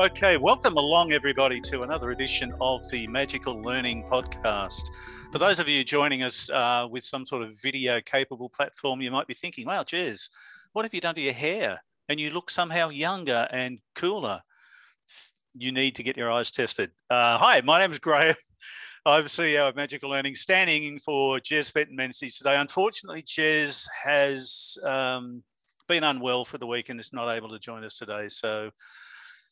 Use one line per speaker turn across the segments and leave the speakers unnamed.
Okay, welcome along, everybody, to another edition of the Magical Learning Podcast. For those of you joining us uh, with some sort of video capable platform, you might be thinking, wow, Jez, what have you done to your hair? And you look somehow younger and cooler. You need to get your eyes tested. Uh, hi, my name is Graham. I'm CEO of Magical Learning, standing for Jez Fenton Menzies today. Unfortunately, Jez has um, been unwell for the week and is not able to join us today. So,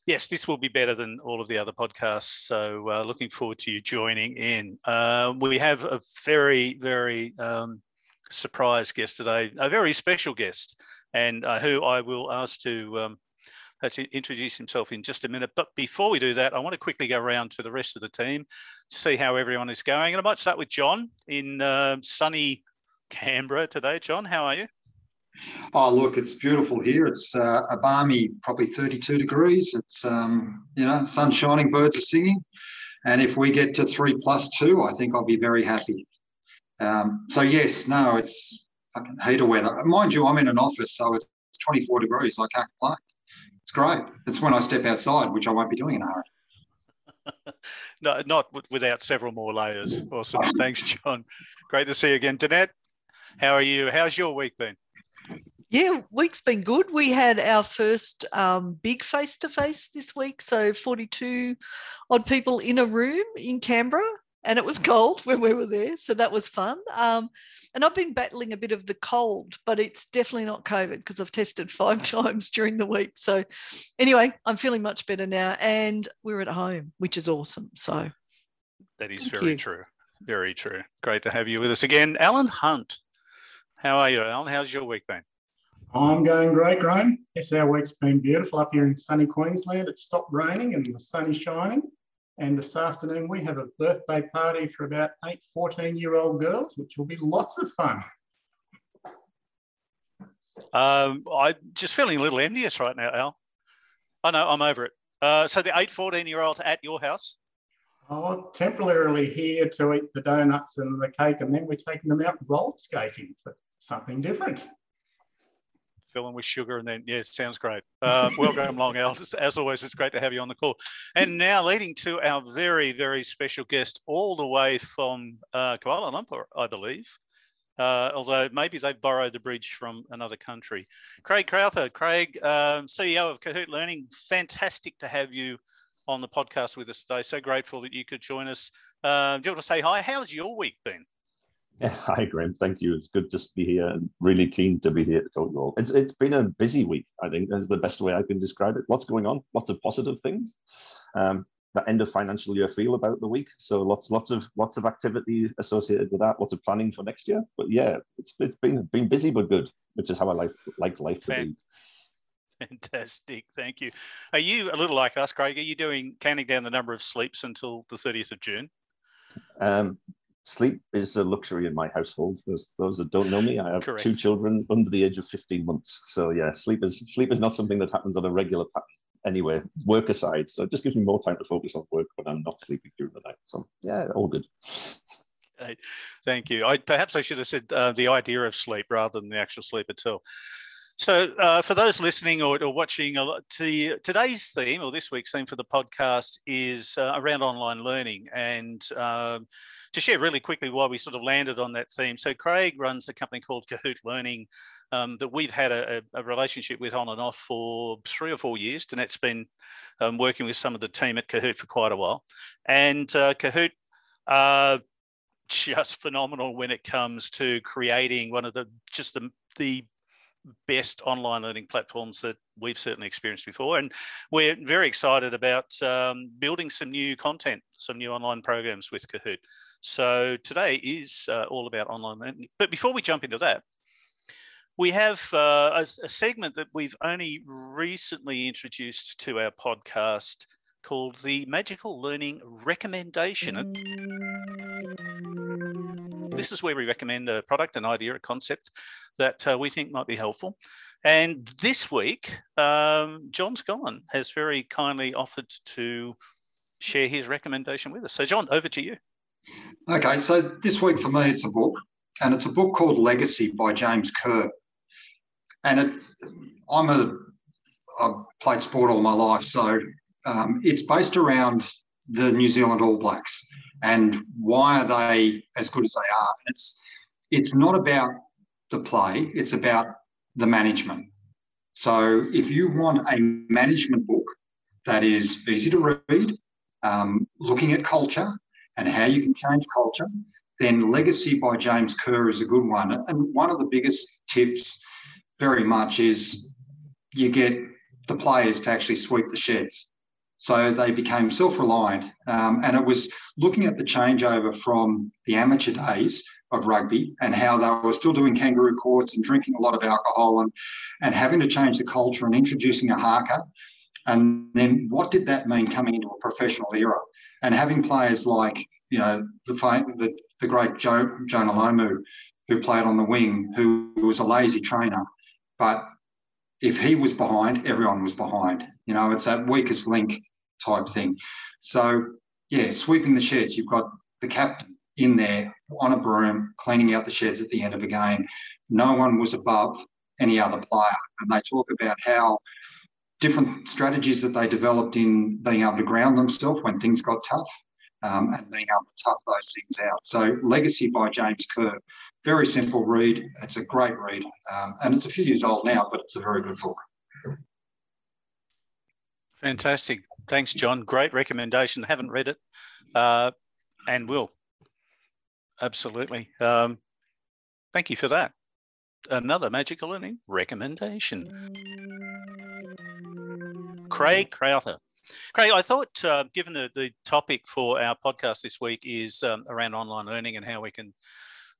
yes, this will be better than all of the other podcasts. So, uh, looking forward to you joining in. Uh, we have a very, very um, surprise guest today, a very special guest, and uh, who I will ask to um, to introduce himself in just a minute. But before we do that, I want to quickly go around to the rest of the team to see how everyone is going. And I might start with John in uh, sunny Canberra today. John, how are you?
Oh, look, it's beautiful here. It's uh, a balmy, probably 32 degrees. It's, um, you know, sun shining, birds are singing. And if we get to three plus two, I think I'll be very happy. Um, so, yes, no, it's fucking heater weather. Mind you, I'm in an office, so it's 24 degrees. I can't complain. It's great. It's when I step outside, which I won't be doing in a hurry.
no, not without several more layers. Awesome. Thanks, John. Great to see you again. Danette, how are you? How's your week been?
Yeah, week's been good. We had our first um, big face to face this week. So 42 odd people in a room in Canberra and it was cold when we were there. So that was fun. Um, and I've been battling a bit of the cold, but it's definitely not COVID because I've tested five times during the week. So anyway, I'm feeling much better now. And we're at home, which is awesome. So
that is very you. true. Very true. Great to have you with us again. Alan Hunt. How are you, Alan? How's your week been?
I'm going great, Graham. Yes, our week's been beautiful up here in sunny Queensland. It stopped raining and the sun is shining. And this afternoon, we have a birthday party for about eight 14 year old girls, which will be lots of fun.
Um, I'm just feeling a little envious right now, Al. I know, I'm over it. Uh, so the eight 14 year olds at your house?
Oh, temporarily here to eat the donuts and the cake, and then we're taking them out roller skating for something different
filling with sugar, and then yeah, sounds great. Uh, welcome along, Al. As always, it's great to have you on the call. And now, leading to our very, very special guest, all the way from uh, Kuala Lumpur, I believe. Uh, although maybe they've borrowed the bridge from another country. Craig Crowther, Craig, um, CEO of Cahoot Learning, fantastic to have you on the podcast with us today. So grateful that you could join us. Uh, do you want to say hi? How's your week been?
Yeah, hi, Graham. Thank you. It's good just to be here and really keen to be here to talk to you all. It's, it's been a busy week, I think, is the best way I can describe it. Lots going on, lots of positive things. Um, the end of financial year feel about the week. So lots, lots of lots of activity associated with that, lots of planning for next year. But yeah, it's it's been been busy but good, which is how I like like life to be.
Fantastic, thank you. Are you a little like us, Craig? Are you doing counting down the number of sleeps until the 30th of June?
Um, sleep is a luxury in my household. Those, those that don't know me, I have Correct. two children under the age of 15 months. So yeah, sleep is sleep is not something that happens on a regular pattern anyway, work aside. So it just gives me more time to focus on work when I'm not sleeping during the night. So yeah, all good.
Thank you. I, perhaps I should have said uh, the idea of sleep rather than the actual sleep itself. So, uh, for those listening or, or watching, uh, to, today's theme or this week's theme for the podcast is uh, around online learning. And um, to share really quickly why we sort of landed on that theme. So, Craig runs a company called Cahoot Learning um, that we've had a, a, relationship with on and off for three or four years. And that's been um, working with some of the team at Cahoot for quite a while. And uh, Cahoot, uh, just phenomenal when it comes to creating one of the just the the best online learning platforms that we've certainly experienced before. And we're very excited about um, building some new content, some new online programs with Cahoot. So today is uh, all about online learning. But before we jump into that, we have uh, a, a, segment that we've only recently introduced to our podcast called the Magical Learning Recommendation. This is where we recommend a product, an idea, a concept that uh, we think might be helpful. And this week, um, John Scollin has very kindly offered to share his recommendation with us. So, John, over to you.
Okay, so this week for me, it's a book, and it's a book called Legacy by James Kerr. And it, I'm a, I've played sport all my life, so um, it's based around the New Zealand All Blacks and why are they as good as they are. It's it's not about the play; it's about the management. So if you want a management book that is easy to read, um, looking at culture and how you can change culture, then Legacy by James Kerr is a good one. And one of the biggest tips, very much, is you get the players to actually sweep the sheds. So they became self reliant. Um, and it was looking at the changeover from the amateur days of rugby and how they were still doing kangaroo courts and drinking a lot of alcohol and, and having to change the culture and introducing a haka. And then what did that mean coming into a professional era? And having players like, you know, the, the, the great Joe, Jonah Lomu, who played on the wing, who was a lazy trainer, but if he was behind, everyone was behind. You know, it's that weakest link type thing. So, yeah, sweeping the sheds, you've got the captain in there on a broom cleaning out the sheds at the end of a game. No one was above any other player. And they talk about how different strategies that they developed in being able to ground themselves when things got tough um, and being able to tough those things out. So, Legacy by James Kerr, very simple read. It's a great read. Um, and it's a few years old now, but it's a very good book.
Fantastic. Thanks, John. Great recommendation. Haven't read it uh, and will. Absolutely. Um, thank you for that. Another magical learning recommendation. Craig Crowther. Craig, I thought, uh, given the, the topic for our podcast this week is um, around online learning and how we can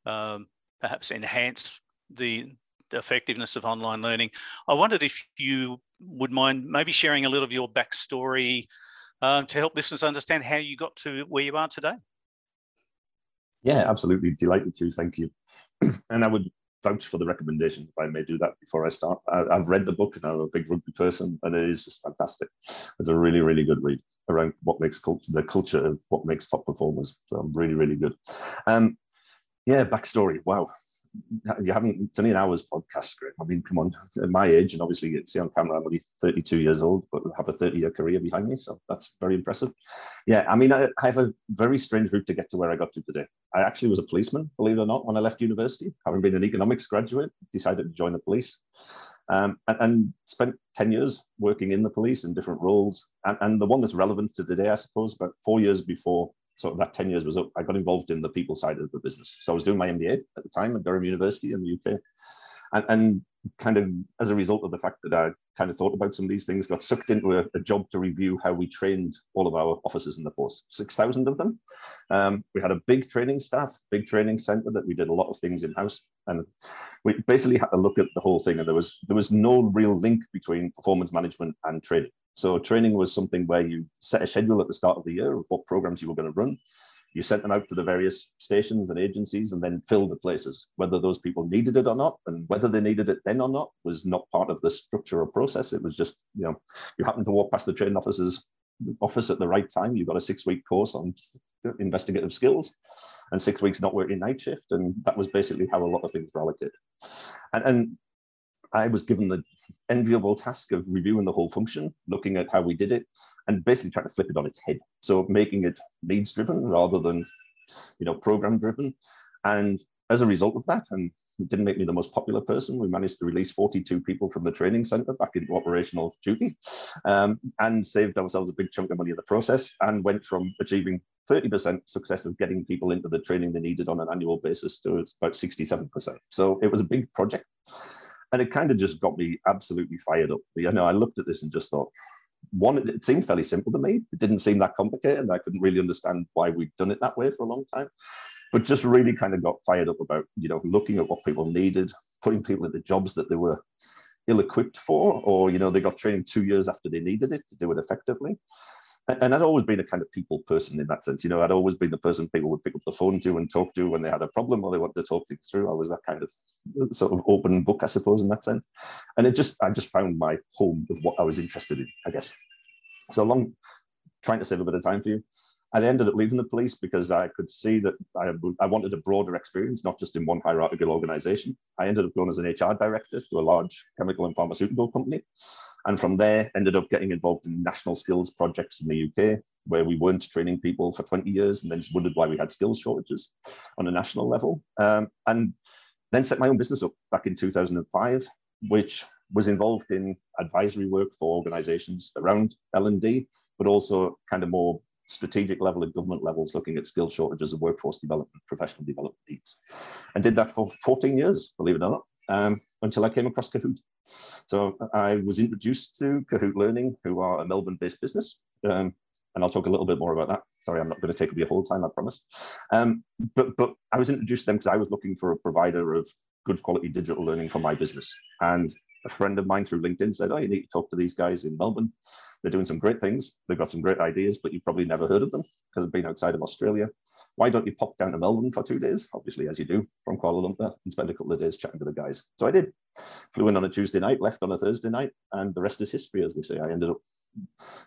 um, perhaps enhance the, the effectiveness of online learning, I wondered if you would mind maybe sharing a little of your backstory um, to help listeners understand how you got to where you are today.
Yeah, absolutely. Delighted to. Thank you. and I would vouch for the recommendation if I may do that before I start. I, have read the book and I'm a big rugby person, and it is just fantastic. It's a really, really good read around what makes culture, the culture of what makes top performers. So I'm really, really good. Um, yeah, backstory. Wow you haven't it's only an hour's podcast script. i mean come on. At my age and obviously see on camera i'm only 32 years old but have a 30 year career behind me so that's very impressive. Yeah i mean I, I, have a very strange route to get to where i got to today. I actually was a policeman believe it or not when i left university. Having been an economics graduate decided to join the police. Um, and, and, spent 10 years working in the police in different roles. And, and the one that's relevant to today i suppose about four years before so that 10 years was up, I got involved in the people side of the business. So I was doing my MBA at the time at Durham University in the UK. And, and kind of as a result of the fact that I kind of thought about some of these things, got sucked into a, a job to review how we trained all of our officers in the force, 6,000 of them. Um, we had a big training staff, big training center that we did a lot of things in-house. And we basically had to look at the whole thing. And there was, there was no real link between performance management and training. So training was something where you set a schedule at the start of the year of what programs you were going to run. You sent them out to the various stations and agencies and then filled the places. Whether those people needed it or not, and whether they needed it then or not, was not part of the structure or process. It was just, you know, you happened to walk past the training officer's office at the right time. You got a six-week course on investigative skills and six weeks not working night shift. And that was basically how a lot of things were allocated. And, and I was given the enviable task of reviewing the whole function, looking at how we did it, and basically trying to flip it on its head. So making it needs driven rather than, you know, program driven. And as a result of that, and it didn't make me the most popular person. We managed to release 42 people from the training center back into operational duty um, and saved ourselves a big chunk of money in the process and went from achieving 30% success of getting people into the training they needed on an annual basis to about 67%. So it was a big project and it kind of just got me absolutely fired up. You know, I looked at this and just thought, one, it seemed fairly simple to me. It didn't seem that complicated. I couldn't really understand why we'd done it that way for a long time, but just really kind of got fired up about, you know, looking at what people needed, putting people into jobs that they were ill-equipped for, or, you know, they got training two years after they needed it to do it effectively and I'd always been a kind of people person in that sense. You know, I'd always been the person people would pick up the phone to and talk to when they had a problem or they wanted to talk things through. I was that kind of sort of open book, I suppose, in that sense. And it just, I just found my home of what I was interested in, I guess. So long, trying to save a bit of time for you. I ended up leaving the police because I could see that I, I wanted a broader experience, not just in one hierarchical organization. I ended up going as an HR director to a large chemical and pharmaceutical company. And from there, ended up getting involved in national skills projects in the UK, where we weren't training people for 20 years and then just wondered why we had skills shortages on a national level. Um, and then set my own business up back in 2005, which was involved in advisory work for organizations around L&D, but also kind of more strategic level and government levels looking at skill shortages of workforce development, professional development needs. And did that for 14 years, believe it or not, um, until I came across Cahoot. So I was introduced to Cahoot Learning, who are a Melbourne-based business. Um, and I'll talk a little bit more about that. Sorry, I'm not going to take up your whole time, I promise. Um, but, but I was introduced to them because I was looking for a provider of good quality digital learning for my business. And a friend of mine through LinkedIn said, oh, you need to talk to these guys in Melbourne. They're doing some great things. They've got some great ideas, but you've probably never heard of them because they've been outside of Australia. Why don't you pop down to Melbourne for two days? Obviously, as you do from Kuala Lumpur, and spend a couple of days chatting to the guys. So I did. Flew in on a Tuesday night, left on a Thursday night, and the rest is history, as they say. I ended up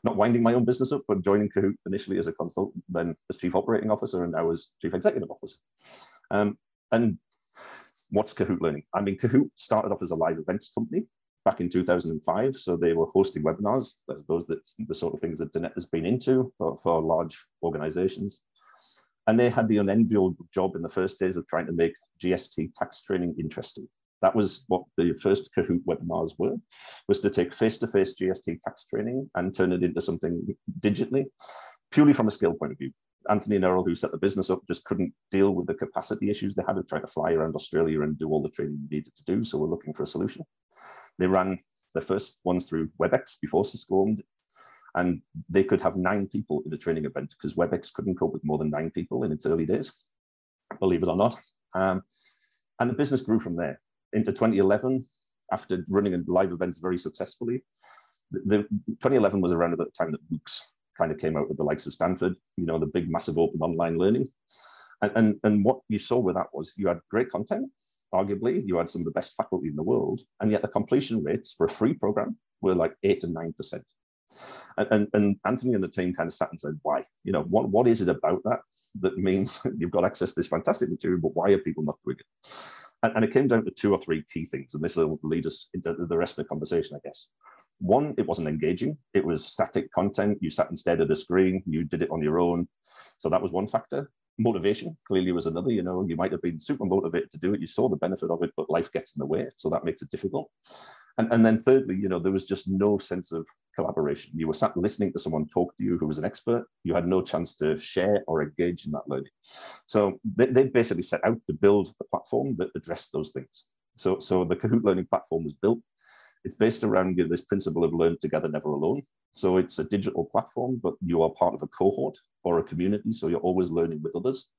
not winding my own business up, but joining Cahoot initially as a consultant, then as chief operating officer, and now as chief executive officer. Um, and what's Cahoot Learning? I mean, Cahoot started off as a live events company back in 2005. So they were hosting webinars. That's those that the sort of things that Danette has been into for, for large organizations. And they had the unenviable job in the first days of trying to make GST tax training interesting. That was what the first Cahoot webinars were, was to take face-to-face -face GST tax training and turn it into something digitally, purely from a skill point of view. Anthony and Errol, who set the business up, just couldn't deal with the capacity issues they had of trying to fly around Australia and do all the training needed to do. So we're looking for a solution. They ran the first ones through WebEx before Cisco owned it. And they could have nine people in a training event because WebEx couldn't cope with more than nine people in its early days, believe it or not. Um, and the business grew from there into 2011 after running live events very successfully. The, the 2011 was around about the time that MOOCs kind of came out with the likes of Stanford, you know, the big massive open online learning. And, and, and what you saw with that was you had great content, arguably. You had some of the best faculty in the world, and yet the completion rates for a free program were like eight and nine percent. And, and, and, Anthony and the team kind of sat and said, why? You know, what, what is it about that that means you've got access to this fantastic material, but why are people not doing it? And, and it came down to two or three key things, and this will lead us into the rest of the conversation, I guess. One, it wasn't engaging. It was static content. You sat instead of the screen. You did it on your own. So that was one factor motivation clearly was another you know you might have been super motivated to do it you saw the benefit of it but life gets in the way so that makes it difficult. And, and then thirdly you know there was just no sense of collaboration. You were sat listening to someone talk to you who was an expert. You had no chance to share or engage in that learning. So they, they basically set out to build a platform that addressed those things. So so the cahoot learning platform was built it's based around this principle of learn together, never alone. So it's a digital platform, but you are part of a cohort or a community. So you're always learning with others.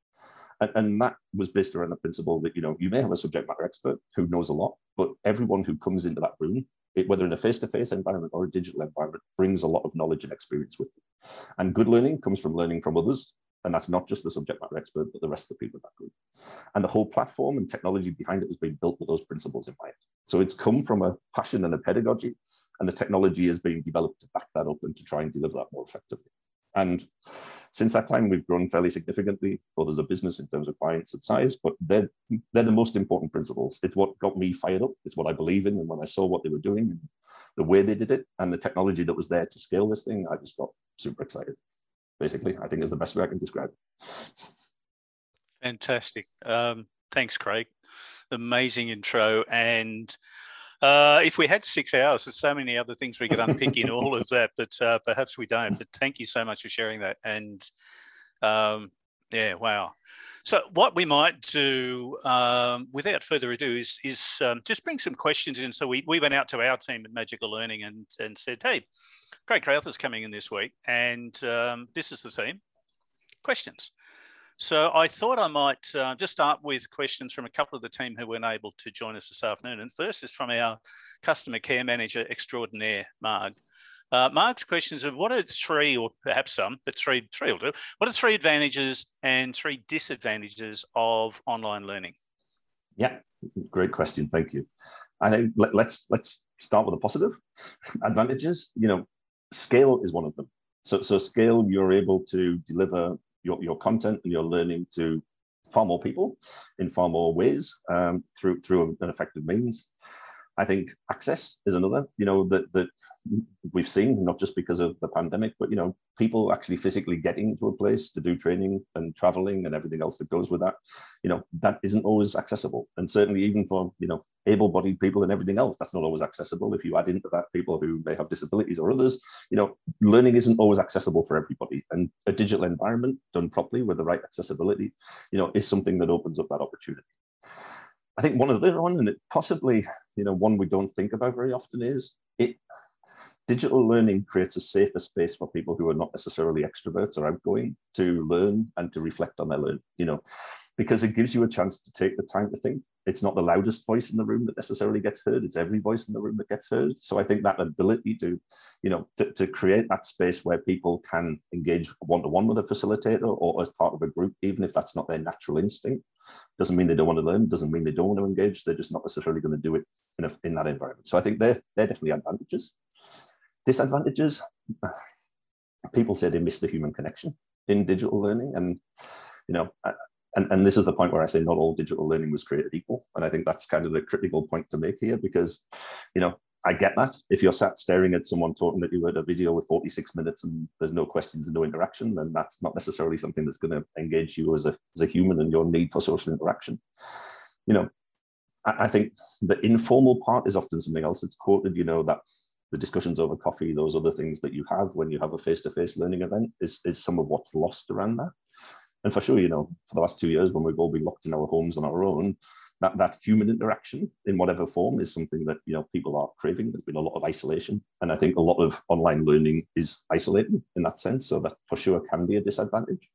And, and, that was based around the principle that, you know, you may have a subject matter expert who knows a lot, but everyone who comes into that room, it, whether in a face-to-face environment or a digital environment, brings a lot of knowledge and experience with them. And good learning comes from learning from others. And that's not just the subject matter expert, but the rest of the people in that group. And the whole platform and technology behind it has been built with those principles in mind. So it's come from a passion and a pedagogy, and the technology is being developed to back that up and to try and deliver that more effectively. And since that time, we've grown fairly significantly, both as a business in terms of clients and size, but they're, they're the most important principles. It's what got me fired up. It's what I believe in. And when I saw what they were doing, and the way they did it, and the technology that was there to scale this thing, I just got super excited. Basically, I think is the best way I can describe it.
Fantastic. Um, thanks, Craig. Amazing intro. And uh, if we had six hours, there's so many other things we could unpick in all of that, but uh, perhaps we don't. But thank you so much for sharing that. And um, yeah, wow. So what we might do, um, without further ado, is, is um, just bring some questions in. So we, we went out to our team at Magical Learning and, and said, hey, Craig Crowther's coming in this week, and um, this is the theme, questions. So I thought I might uh, just start with questions from a couple of the team who weren't able to join us this afternoon. And first is from our customer care manager extraordinaire, Marg. Uh, Mark's questions are what are three, or perhaps some, but three, three will do. What are three advantages and three disadvantages of online learning?
Yeah, great question. Thank you. I think let, let's let's start with the positive advantages. You know, scale is one of them. So, so scale, you're able to deliver your, your content and your learning to far more people in far more ways um, through, through an effective means. I think access is another, you know, that that we've seen not just because of the pandemic, but you know, people actually physically getting to a place to do training and traveling and everything else that goes with that, you know, that isn't always accessible. And certainly even for, you know, able-bodied people and everything else, that's not always accessible. If you add into that people who may have disabilities or others, you know, learning isn't always accessible for everybody. And a digital environment done properly with the right accessibility, you know, is something that opens up that opportunity. I think one of the other one, and it possibly, you know, one we don't think about very often is it digital learning creates a safer space for people who are not necessarily extroverts or outgoing to learn and to reflect on their learn. you know, because it gives you a chance to take the time to think. It's not the loudest voice in the room that necessarily gets heard. It's every voice in the room that gets heard. So I think that ability to, you know, to, to create that space where people can engage one-to-one with a facilitator or as part of a group, even if that's not their natural instinct, doesn't mean they don't want to learn, doesn't mean they don't want to engage. They're just not necessarily going to do it in, a, in that environment. So I think they're, they're definitely advantages. Disadvantages, people say they miss the human connection in digital learning. And, you know, and, and this is the point where I say not all digital learning was created equal. And I think that's kind of the critical point to make here because, you know, I get that. If you're sat staring at someone talking at you at a video with 46 minutes and there's no questions and no interaction, then that's not necessarily something that's going to engage you as a, as a human and your need for social interaction. You know, I, I think the informal part is often something else. It's quoted, you know, that the discussions over coffee, those other things that you have when you have a face-to-face learning event is, is some of what's lost around that. And for sure, you know, for the last two years when we've all been locked in our homes on our own, that, that human interaction in whatever form is something that you know people are craving. There's been a lot of isolation, and I think a lot of online learning is isolating in that sense. So that for sure can be a disadvantage.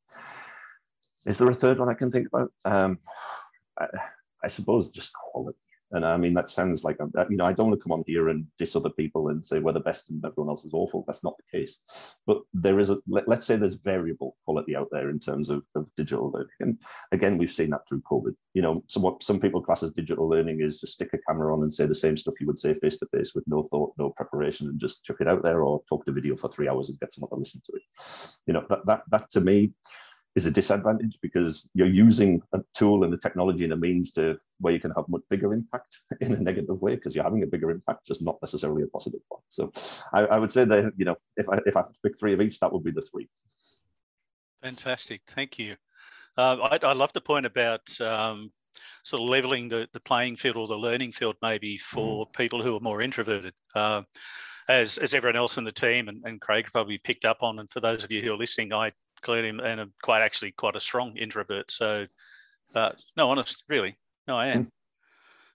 Is there a third one I can think about? Um, I, I suppose just quality. And I mean, that sounds like, um, you know, I don't want to come on here and diss other people and say we're the best and everyone else is awful. That's not the case. But there is a, let, us say there's variable quality out there in terms of, of digital learning. And again, we've seen that through COVID. You know, so what some people class as digital learning is just stick a camera on and say the same stuff you would say face to face with no thought, no preparation, and just chuck it out there or talk to video for three hours and get someone to listen to it. You know, that, that, that to me, is a disadvantage because you're using a tool and a technology and a means to where you can have much bigger impact in a negative way because you're having a bigger impact, just not necessarily a positive one. So I, I would say that, you know, if I, if I pick three of each, that would be the three.
Fantastic. Thank you. Uh, I, I, love the point about um, sort of leveling the, the playing field or the learning field maybe for mm. people who are more introverted. Uh, as, as everyone else in the team and, and Craig probably picked up on, and for those of you who are listening, I clearly and a, quite actually quite a strong introvert. So, uh, no, honest, really, no, I am. Mm.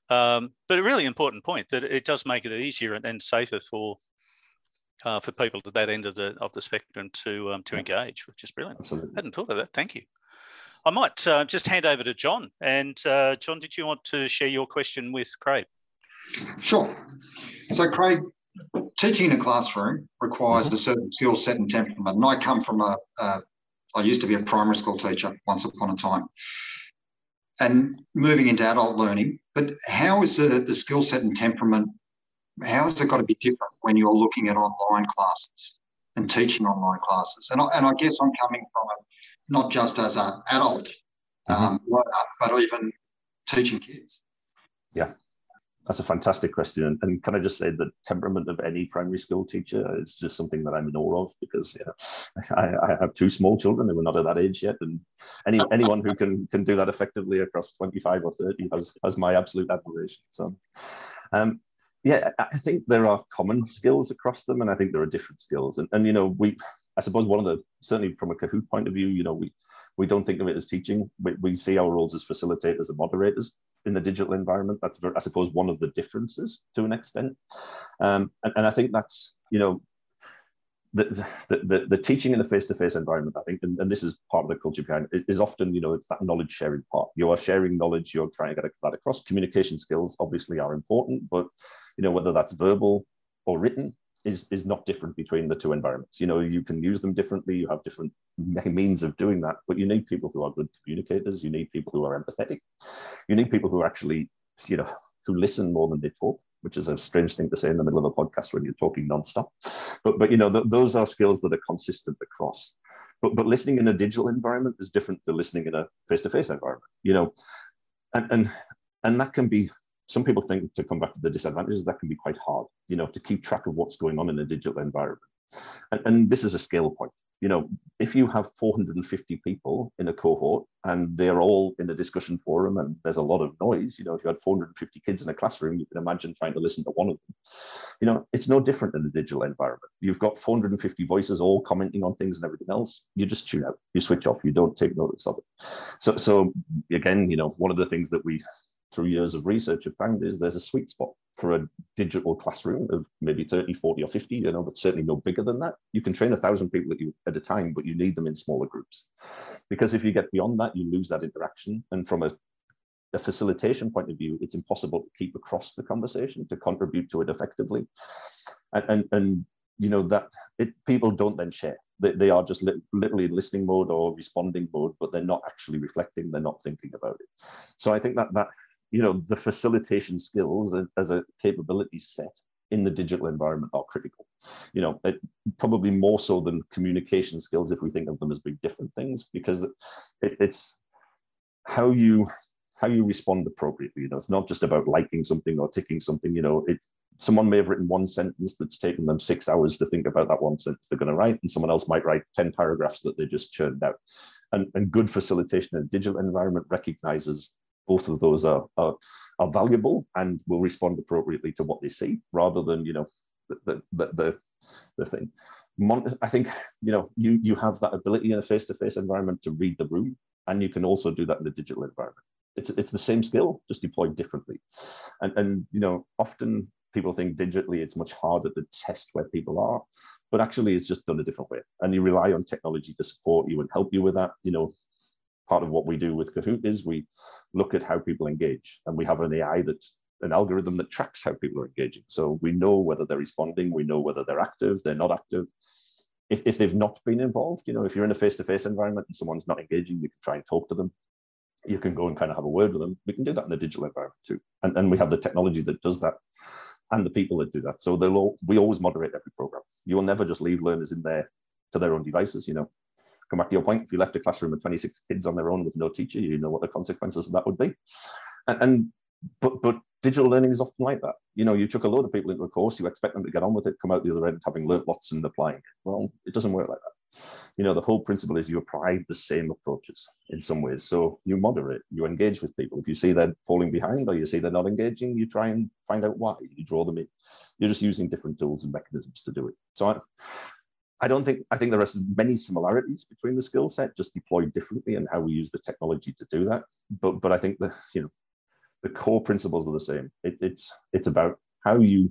Um, but a really important point that it does make it easier and, and safer for uh, for people at that end of the of the spectrum to um, to yeah. engage, which is brilliant. Absolutely. I hadn't thought of that. Thank you. I might uh, just hand over to John. And uh, John, did you want to share your question with Craig?
Sure. So, Craig, teaching in a classroom requires a certain skill set and temperament. And I come from a, a I used to be a primary school teacher once upon a time. And moving into adult learning, but how is the, the skill set and temperament, how has it got to be different when you're looking at online classes and teaching online classes? And I, and I guess I'm coming from it not just as an adult um, mm-hmm. learner, but even teaching kids.
Yeah. That's a fantastic question. And, can I just say the temperament of any primary school teacher is just something that I'm in awe of because I, I, have two small children who are not at that age yet. And any, anyone who can, can do that effectively across 25 or 30 has, has my absolute admiration. So, um, yeah, I think there are common skills across them, and I think there are different skills. And, and you know, we, I suppose one of the, certainly from a Cahoot point of view, you know, we, we don't think of it as teaching. We, we see our roles as facilitators and moderators in the digital environment. That's, I suppose, one of the differences to an extent. Um, and, and I think that's, you know, the, the, the, the, teaching in the face-to-face environment, I think, and, and, this is part of the culture behind it, is often, you know, it's that knowledge sharing part. You are sharing knowledge, you're trying to get that across. Communication skills obviously are important, but, you know, whether that's verbal or written, is is not different between the two environments. You know, you can use them differently. You have different means of doing that, but you need people who are good communicators. You need people who are empathetic. You need people who actually, you know, who listen more than they talk, which is a strange thing to say in the middle of a podcast when you're talking nonstop. But but you know, th- those are skills that are consistent across. But but listening in a digital environment is different to listening in a face-to-face environment. You know, and and and that can be some people think to come back to the disadvantages, that can be quite hard, you know, to keep track of what's going on in a digital environment. And, and this is a scale point you know, if you have 450 people in a cohort and they're all in a discussion forum and there's a lot of noise, you know, if you had 450 kids in a classroom, you can imagine trying to listen to one of them. You know, it's no different in the digital environment. You've got 450 voices all commenting on things and everything else. You just tune out, you switch off, you don't take notice of it. So, so again, you know, one of the things that we through years of research have found is there's a sweet spot for a digital classroom of maybe 30, 40 or 50, you know, but certainly no bigger than that. You can train a thousand people at, you, at a time, but you need them in smaller groups. Because if you get beyond that, you lose that interaction. And from a, a facilitation point of view, it's impossible to keep across the conversation, to contribute to it effectively. And, and, and you know, that it, people don't then share. They, they are just li literally in listening mode or responding mode, but they're not actually reflecting, they're not thinking about it. So I think that that you know, the facilitation skills as a capability set in the digital environment are critical. You know, it, probably more so than communication skills if we think of them as big different things, because it, it's how you how you respond appropriately. You know, it's not just about liking something or ticking something. You know, it's someone may have written one sentence that's taken them six hours to think about that one sentence they're going to write, and someone else might write 10 paragraphs that they just churned out. And, and good facilitation in a digital environment recognizes both of those are, are, are valuable and will respond appropriately to what they see rather than, you know, the, the, the, the thing. Mon I think, you know, you, you have that ability in a face-to-face -face environment to read the room and you can also do that in a digital environment. It's, it's the same skill, just deployed differently. And, and, you know, often people think digitally it's much harder to test where people are, but actually it's just done a different way. And you rely on technology to support you and help you with that. You know, part of what we do with Cahoot is we look at how people engage and we have an AI that an algorithm that tracks how people are engaging. So we know whether they're responding, we know whether they're active, they're not active. If, if they've not been involved, you know, if you're in a face-to-face -face environment and someone's not engaging, you can try and talk to them. You can go and kind of have a word with them. We can do that in the digital environment too. And, and we have the technology that does that and the people that do that. So they'll all, we always moderate every program. You will never just leave learners in there to their own devices. You know, come back to your point, if you left a classroom with 26 kids on their own with no teacher, you know what the consequences of that would be. And, and but but digital learning is often like that. You know, you chuck a load of people into a course, you expect them to get on with it, come out the other end having learnt lots and applying it. Well, it doesn't work like that. You know, the whole principle is you apply the same approaches in some ways. So you moderate, you engage with people. If you see they're falling behind or you see they're not engaging, you try and find out why. You draw them in. You're just using different tools and mechanisms to do it. So I, I don't think, I think there are many similarities between the skill set, just deployed differently and how we use the technology to do that. But, but I think the, you know, the core principles are the same. It, it's, it's about how you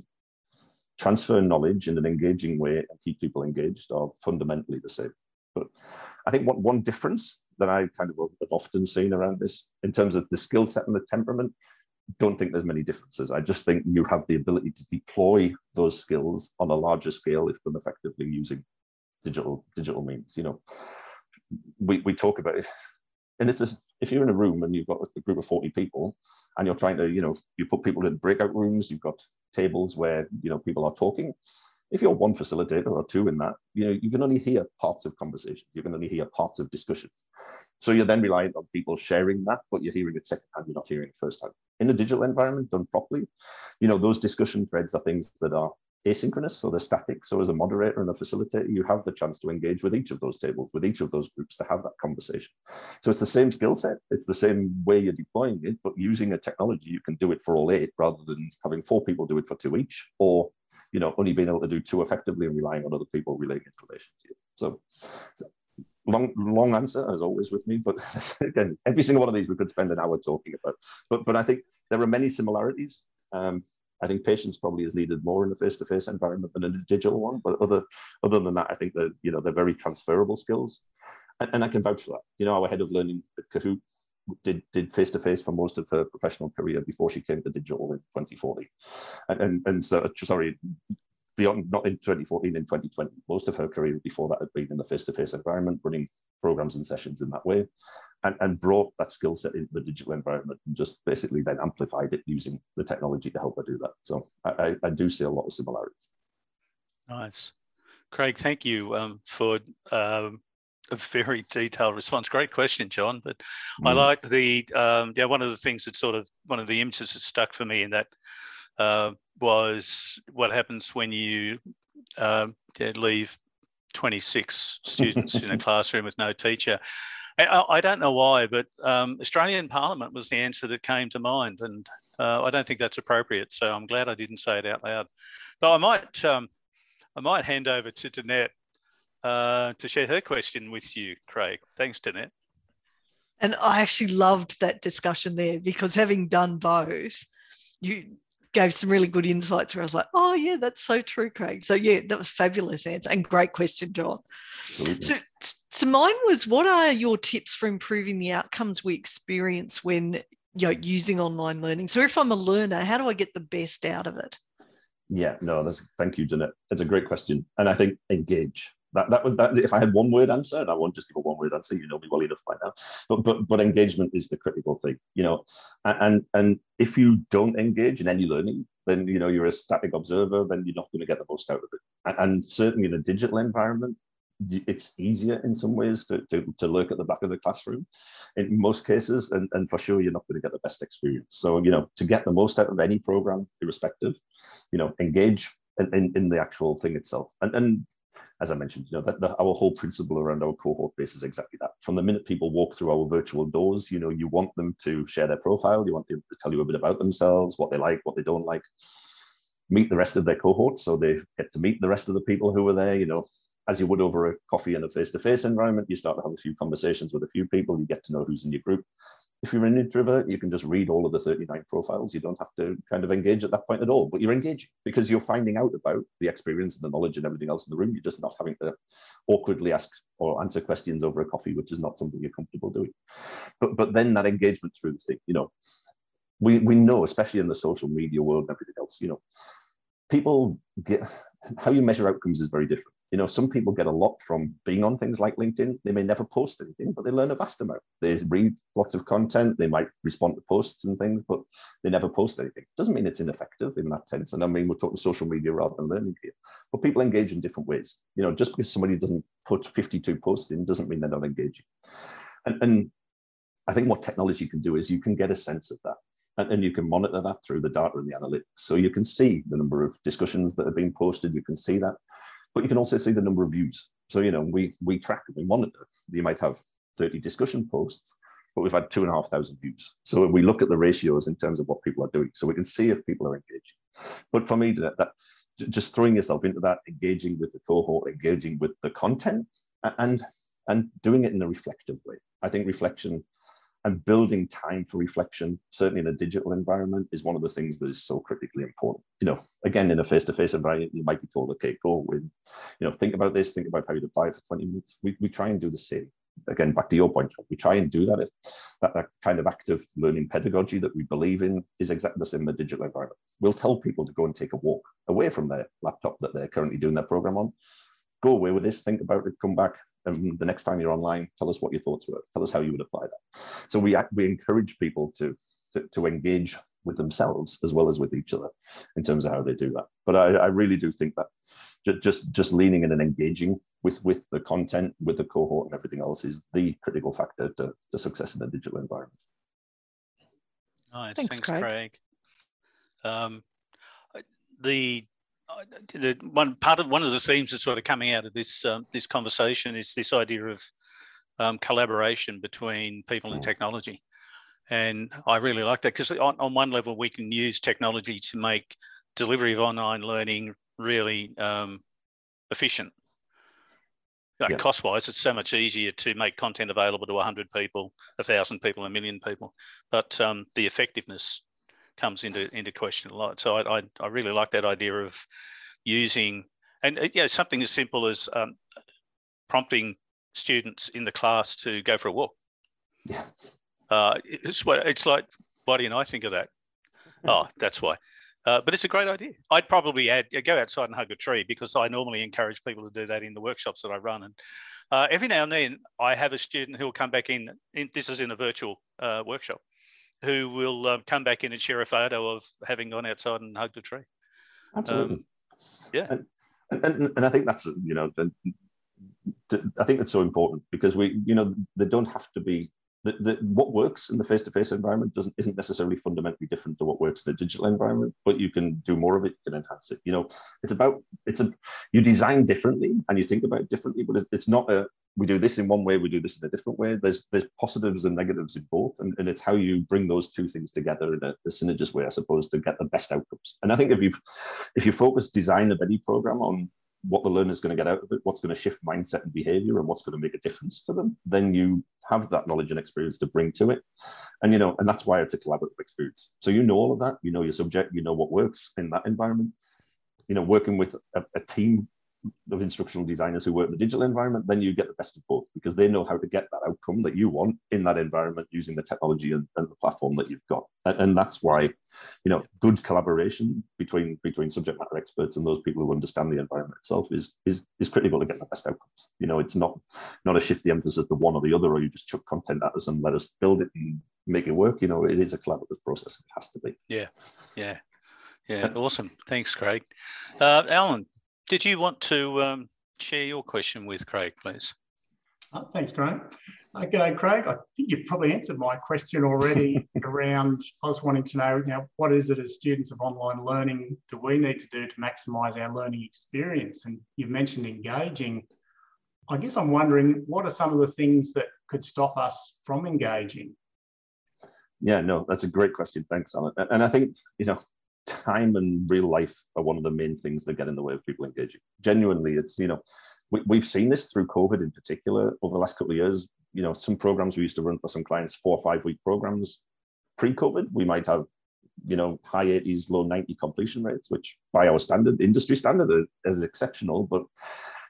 transfer knowledge in an engaging way and keep people engaged are fundamentally the same. But I think what one difference that I kind of have often seen around this in terms of the skill set and the temperament don't think there's many differences. I just think you have the ability to deploy those skills on a larger scale if done effectively using digital digital means. You know, we, we talk about it, and it's just, if you're in a room and you've got a group of 40 people and you're trying to, you know, you put people in breakout rooms, you've got tables where, you know, people are talking. If you're one facilitator or two in that, you know, you can only hear parts of conversations. You can only hear parts of discussions. So you're then reliant on people sharing that, but you're hearing it secondhand, you're not hearing it firsthand. In a digital environment done properly, you know, those discussion threads are things that are asynchronous, so they're static. So as a moderator and a facilitator, you have the chance to engage with each of those tables, with each of those groups to have that conversation. So it's the same skill set, it's the same way you're deploying it, but using a technology, you can do it for all eight rather than having four people do it for two each, or you know, only being able to do two effectively and relying on other people relaying information to you. So, so long long answer as always with me but again every single one of these we could spend an hour talking about but but i think there are many similarities um, I think patience probably is needed more in a face-to-face environment than in a digital one. But other other than that, I think that you know they're very transferable skills, and, and I can vouch for that. You know, our head of learning at Cahoot did did face-to-face for most of her professional career before she came to digital in 2040, and and, and so sorry, beyond not in 2014 in 2020 most of her career before that had been in the face-to-face environment running programs and sessions in that way and, and brought that skill set into the digital environment and just basically then amplified it using the technology to help her do that so i, I do see a lot of similarities
nice craig thank you um, for um, a very detailed response. Great question, John. But mm. I like the um, yeah one of the things that sort of one of the images that stuck for me in that uh, was what happens when you uh, leave 26 students in a classroom with no teacher. I, I don't know why, but um, Australian Parliament was the answer that came to mind, and uh, I don't think that's appropriate. So I'm glad I didn't say it out loud. But I might um, I might hand over to Danette uh, to share her question with you, Craig. Thanks, Danette.
And I actually loved that discussion there because having done both, you gave some really good insights where I was like, oh, yeah, that's so true, Craig. So, yeah, that was fabulous answer and great question, John. So, so, mine was what are your tips for improving the outcomes we experience when you know, using online learning? So, if I'm a learner, how do I get the best out of it?
Yeah, no, that's thank you, Janet. It's a great question. And I think engage. That, that was that if I had one word answer, and I won't just give a one word answer, you know me well enough by now. But but but engagement is the critical thing, you know. And and if you don't engage in any learning, then you know you're a static observer, then you're not going to get the most out of it. And, certainly in a digital environment, it's easier in some ways to, to, to lurk at the back of the classroom in most cases and, and for sure you're not going to get the best experience so you know to get the most out of any program irrespective you know engage in, in, in the actual thing itself and, and as I mentioned, you know, that, our whole principle around our cohort base is exactly that. From the minute people walk through our virtual doors, you know, you want them to share their profile, you want them to tell you a bit about themselves, what they like, what they don't like, meet the rest of their cohort, so they get to meet the rest of the people who are there. You know, as you would over a coffee in a face-to-face environment, you start to have a few conversations with a few people, you get to know who's in your group. If you're an introvert, you can just read all of the 39 profiles. You don't have to kind of engage at that point at all, but you're engaging because you're finding out about the experience and the knowledge and everything else in the room. You're just not having to awkwardly ask or answer questions over a coffee, which is not something you're comfortable doing. But but then that engagement through the thing, you know, we we know, especially in the social media world and everything else, you know, people get how you measure outcomes is very different. You know, some people get a lot from being on things like LinkedIn. They may never post anything, but they learn a vast amount. They read lots of content. They might respond to posts and things, but they never post anything. Doesn't mean it's ineffective in that sense. And I mean, we're talking social media rather than learning here. But people engage in different ways. You know, just because somebody doesn't put 52 posts in doesn't mean they're not engaging. And, and I think what technology can do is you can get a sense of that and, you can monitor that through the data and the analytics. So you can see the number of discussions that have been posted, you can see that, but you can also see the number of views. So, you know, we, we track and we monitor. You might have 30 discussion posts, but we've had two and a half thousand views. So we look at the ratios in terms of what people are doing. So we can see if people are engaging. But for me, that, that just throwing yourself into that, engaging with the cohort, engaging with the content, and and doing it in a reflective way. I think reflection and building time for reflection, certainly in a digital environment, is one of the things that is so critically important. You know, again, in a face-to-face environment, you might be told, okay, go with, you know, think about this, think about how you'd apply it for 20 minutes. We, we try and do the same. Again, back to your point, we try and do that. That, that kind of active learning pedagogy that we believe in is exactly the same in the digital environment. We'll tell people to go and take a walk away from their laptop that they're currently doing their program on. Go away with this, think about it, come back, and the next time you're online, tell us what your thoughts were. Tell us how you would apply that. So we we encourage people to to, to engage with themselves as well as with each other in terms of how they do that. But I, I really do think that just just leaning in and engaging with with the content, with the cohort, and everything else is the critical factor to, to success in a digital environment.
Nice, thanks, thanks Craig. Craig. Um, the the one part of one of the themes that's sort of coming out of this um, this conversation is this idea of um, collaboration between people and mm. technology, and I really like that because on, on one level we can use technology to make delivery of online learning really um, efficient. Like yeah. Cost wise, it's so much easier to make content available to 100 people, 1,000 people, a million people. But um, the effectiveness comes into into question a lot. So I I, I really like that idea of using and uh, yeah something as simple as um, prompting students in the class to go for a walk.
Yeah.
Uh, it's what it's like. Why do I think of that? Oh, that's why. Uh, but it's a great idea. I'd probably add go outside and hug a tree because I normally encourage people to do that in the workshops that I run. And uh, every now and then, I have a student who will come back in. in this is in a virtual uh, workshop, who will um, come back in and share a photo of having gone outside and hugged a tree.
Absolutely. Um,
yeah.
And, and, and I think that's, you know, the, I think that's so important because we, you know, they don't have to be the, the, what works in the face-to-face environment doesn't isn't necessarily fundamentally different to what works in a digital environment, but you can do more of it, you can enhance it. You know, it's about it's a you design differently and you think about it differently, but it, it's not a we do this in one way, we do this in a different way. There's there's positives and negatives in both, and, and it's how you bring those two things together in a, a synergist way, I suppose, to get the best outcomes. And I think if you've if you focus design of any program on what the learner is going to get out of it, what's going to shift mindset and behavior, and what's going to make a difference to them, then you have that knowledge and experience to bring to it. And you know, and that's why it's a collaborative experience. So you know all of that, you know your subject, you know what works in that environment. You know, working with a, a team of instructional designers who work in the digital environment, then you get the best of both because they know how to get that outcome that you want in that environment using the technology and, and the platform that you've got. And, and, that's why, you know, good collaboration between between subject matter experts and those people who understand the environment itself is is is critical to get the best outcomes. You know, it's not not a shift the emphasis to one or the other, or you just chuck content at us and let us build it and make it work. You know, it is a collaborative process. It has to be.
Yeah, yeah. Yeah, awesome. Thanks, Craig. Uh, Alan, did you want to um, share your question with Craig, please?
Oh, thanks, Graham. Okay, Craig, I think you've probably answered my question already around, I was wanting to know, now, what is it as students of online learning do we need to do to maximise our learning experience? And you've mentioned engaging. I guess I'm wondering, what are some of the things that could stop us from engaging?
Yeah, no, that's a great question. Thanks, Alan. And I think, you know, time and real life are one of the main things that get in the way of people engaging. Genuinely, it's, you know, we, have seen this through COVID in particular over the last couple of years. You know, some programs we used to run for some clients, four or five week programs. Pre COVID, we might have, you know, high 80s, low 90 completion rates, which by our standard, industry standard, is exceptional. But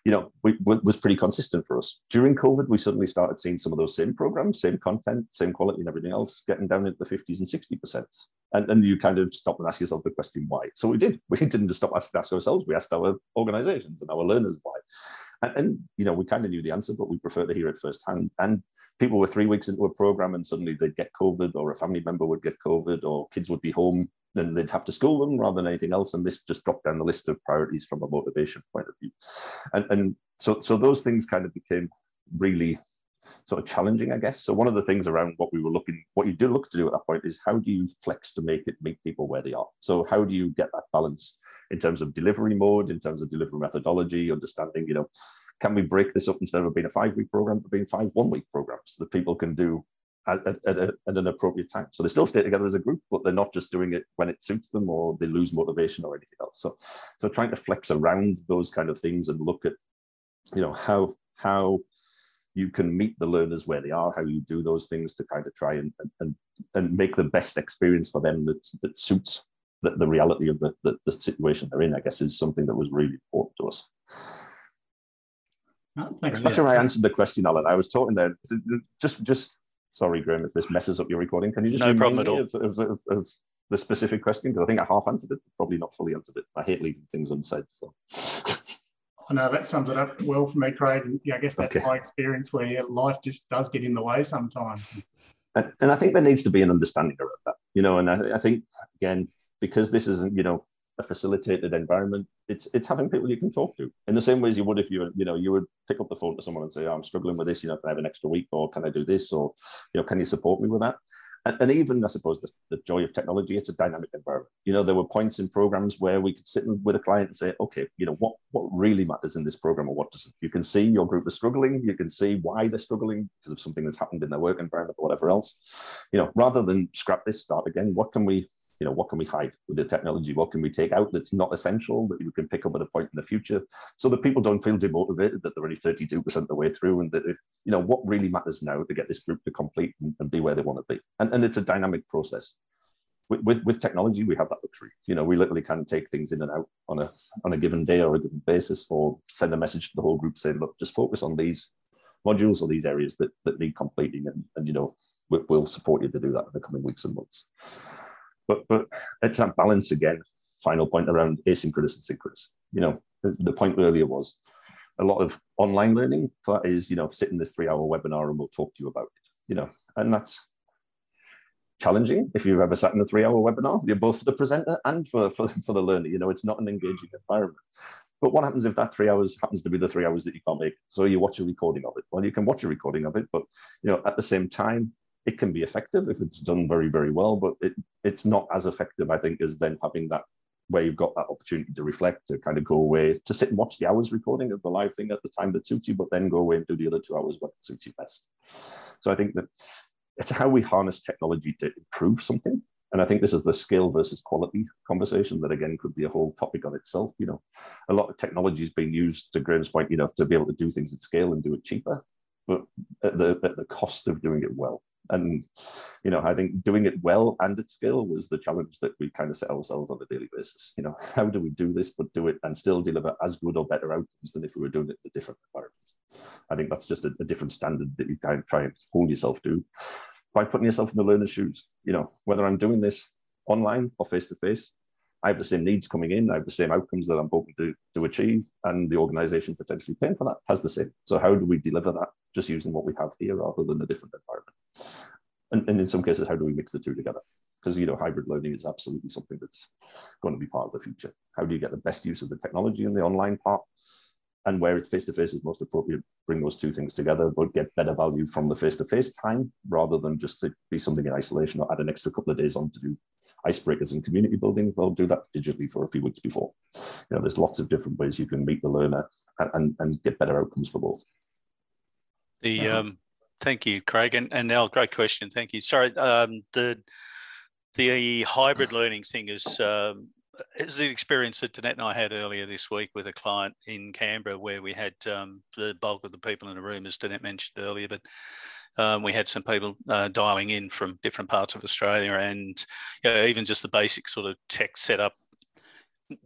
you know, we, was pretty consistent for us. During COVID, we suddenly started seeing some of those same programs, same content, same quality and everything else, getting down into the 50s and 60%. And, and you kind of stop and ask yourself the question, why? So we did. We didn't just stop asking ask ourselves, we asked our organizations and our learners why. And, and, you know, we kind of knew the answer, but we prefer to hear it firsthand. And people were three weeks into a program and suddenly they'd get COVID or a family member would get COVID or kids would be home then they'd have to school them rather than anything else. And this just dropped down the list of priorities from a motivation point of view. And, and so, so those things kind of became really sort of challenging, I guess. So one of the things around what we were looking, what you do look to do at that point is how do you flex to make it meet people where they are? So how do you get that balance in terms of delivery mode, in terms of delivery methodology, understanding, you know, can we break this up instead of being a five week program to being five one week programs that people can do at, at, at, at, an appropriate time. So they still stay together as a group, but they're not just doing it when it suits them or they lose motivation or anything else. So, so trying to flex around those kind of things and look at, you know, how how you can meet the learners where they are, how you do those things to kind of try and and, and make the best experience for them that that suits the, the reality of the, the, the situation they're in. I guess is something that was really important to us.
Oh, thanks.
I'm not sure I answered the question, Alan. I was talking there. Just, just sorry, Graham, if this messes up your recording. Can you just
no problem at all.
Of, of, of, of, the specific question? Because I think I half answered it, probably not fully answered it. I hate leaving things unsaid. So.
I know that sums it up well for me, Craig. And yeah, I guess that's okay. my experience where life just does get in the way sometimes.
And, and, I think there needs to be an understanding around that, you know. And I, I think again, because this isn't, you know, a facilitated environment, it's it's having people you can talk to in the same ways you would if you you know you would pick up the phone to someone and say, oh, I'm struggling with this, you know, can I have an extra week or can I do this or you know, can you support me with that? And, and even I suppose the, the joy of technology, it's a dynamic environment. You know, there were points in programs where we could sit with a client and say, okay, you know, what what really matters in this program or what doesn't? You can see your group is struggling, you can see why they're struggling because of something that's happened in their work environment or whatever else. You know, rather than scrap this, start again, what can we you know, what can we hide with the technology? What can we take out that's not essential that we can pick up at a point in the future so that people don't feel demotivated that they're only 32% of the way through and that, you know, what really matters now to get this group to complete and, and be where they want to be. And, and it's a dynamic process. With, with, with, technology, we have that luxury. You know, we literally can take things in and out on a on a given day or a given basis, or send a message to the whole group saying, "Look, just focus on these modules or these areas that, that need completing, and, and you know, we'll, we'll support you to do that in the coming weeks and months." But but it's that balance again. Final point around asynchronous and synchronous. You know, the, point earlier was a lot of online learning. That is, you know, sit in this three-hour webinar and we'll talk to you about it. You know, and that's challenging if you've ever sat in a three-hour webinar. You're both for the presenter and for, for, for the learner. You know, it's not an engaging environment. But what happens if that three hours happens to be the three hours that you can't make? So you watch a recording of it. Well, you can watch a recording of it, but you know, at the same time, it can be effective if it's done very, very well, but it, it's not as effective, I think, as then having that where you've got that opportunity to reflect, to kind of go away, to sit and watch the hours recording of the live thing at the time that suits you, but then go away and do the other two hours what suits you best. So I think that it's how we harness technology to improve something. And I think this is the scale versus quality conversation that again could be a whole topic on itself. You know, a lot of technology is being used to Graham's point, you know, to be able to do things at scale and do it cheaper, but at the, at the cost of doing it well. And you know, I think doing it well and at scale was the challenge that we kind of set ourselves on a daily basis. You know, how do we do this, but do it and still deliver as good or better outcomes than if we were doing it in a different environment? I think that's just a, a different standard that you kind of try and hold yourself to by putting yourself in the learner's shoes. You know, whether I'm doing this online or face to face, I have the same needs coming in, I have the same outcomes that I'm hoping to, to achieve, and the organization potentially paying for that has the same. So, how do we deliver that just using what we have here rather than a different environment? And, and in some cases, how do we mix the two together? Because you know, hybrid learning is absolutely something that's going to be part of the future. How do you get the best use of the technology in the online part and where it's face to face is most appropriate, bring those two things together, but get better value from the face to face time rather than just to be something in isolation or add an extra couple of days on to do icebreakers and community building. They'll do that digitally for a few weeks before. You know, there's lots of different ways you can meet the learner and, and, and get better outcomes for both.
The um, thank you, Craig, and and Al, great question. Thank you. Sorry, um, the the hybrid learning thing is um, it's the experience that Danette and I had earlier this week with a client in Canberra where we had um, the bulk of the people in the room, as Danette mentioned earlier, but um, we had some people uh, dialing in from different parts of Australia and you know, even just the basic sort of tech setup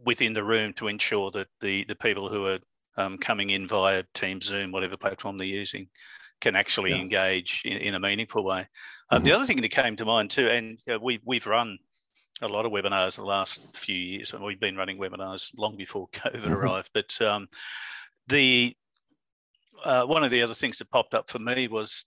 within the room to ensure that the, the people who are um, coming in via Teams, Zoom, whatever platform they're using, can actually yeah. engage in, in, a meaningful way. Um, mm-hmm. The other thing that came to mind too, and you know, we, we've run a lot of webinars the last few years, and we've been running webinars long before COVID mm-hmm. arrived. But um, the uh, one of the other things that popped up for me was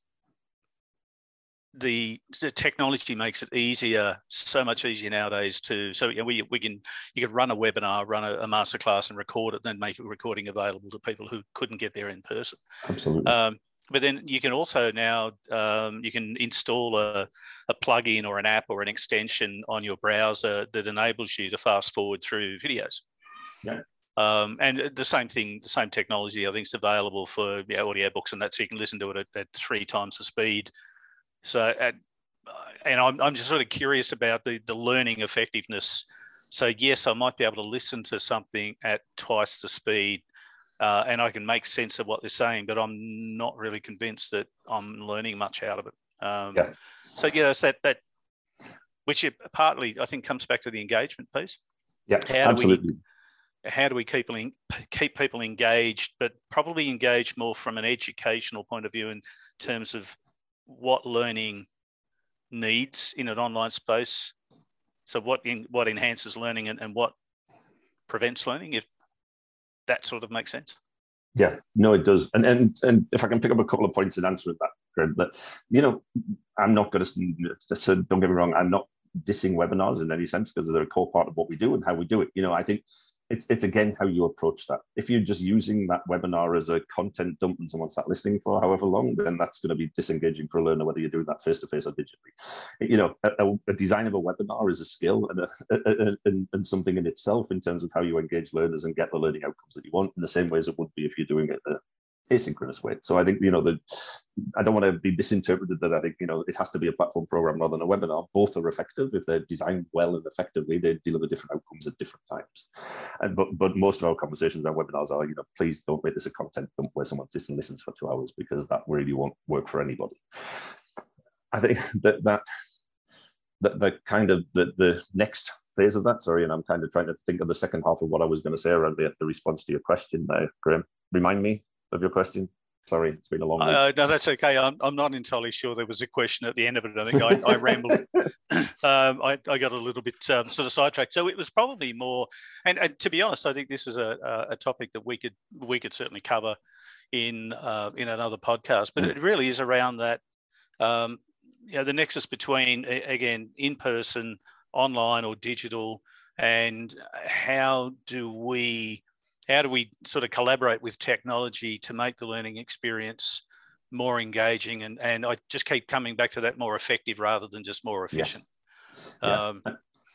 the, the technology makes it easier, so much easier nowadays to. So you know, we we can you can run a webinar, run a, a masterclass, and record it, and then make a recording available to people who couldn't get there in person.
Absolutely. Um,
but then you can also now um, you can install a, a plugin or an app or an extension on your browser that enables you to fast forward through videos.
Yeah.
Um, and the same thing, the same technology, I think, is available for yeah, audio books and that, so you can listen to it at, at three times the speed. So, at, and I'm, I'm just sort of curious about the, the learning effectiveness. So, yes, I might be able to listen to something at twice the speed uh, and I can make sense of what they're saying, but I'm not really convinced that I'm learning much out of it. Um, yeah. So yeah, it's that that which partly I think comes back to the engagement piece.
Yeah, how absolutely.
We, how do we keep keep people engaged, but probably engaged more from an educational point of view in terms of what learning needs in an online space. So what in, what enhances learning and, and what prevents learning, if that sort of makes sense.
Yeah, no, it does. And and and if I can pick up a couple of points in answering that, Greg, that you know, I'm not going to. So don't get me wrong, I'm not dissing webinars in any sense because they're a core part of what we do and how we do it. You know, I think it's it's again how you approach that. If you're just using that webinar as a content dump and someone sat listening for however long, then that's going to be disengaging for a learner, whether you're doing that face to face or digitally. You know, a, a, design of a webinar is a skill and, a, and, and something in itself in terms of how you engage learners and get the learning outcomes that you want in the same way as it would be if you're doing it uh, asynchronous way. So I think you know that I don't want to be misinterpreted that I think you know it has to be a platform program rather than a webinar. Both are effective if they're designed well and effectively. They deliver different outcomes at different times. And but but most of our conversations around webinars are you know please don't make this a content dump where someone sits and listens for two hours because that really won't work for anybody. I think that that that the kind of the the next phase of that. Sorry, and I'm kind of trying to think of the second half of what I was going to say around the, the response to your question there, Graham. Remind me of your question? Sorry, it's been a long. Uh,
no, that's okay. I'm, I'm not entirely sure there was a question at the end of it. I think I, I rambled. um, I, I got a little bit um, sort of sidetracked. So it was probably more. And, and to be honest, I think this is a, a topic that we could we could certainly cover in uh, in another podcast. But mm. it really is around that. Um, you know, the nexus between again in person, online, or digital, and how do we how do we sort of collaborate with technology to make the learning experience more engaging and and I just keep coming back to that more effective rather than just more efficient.
Yes. Yeah. Um,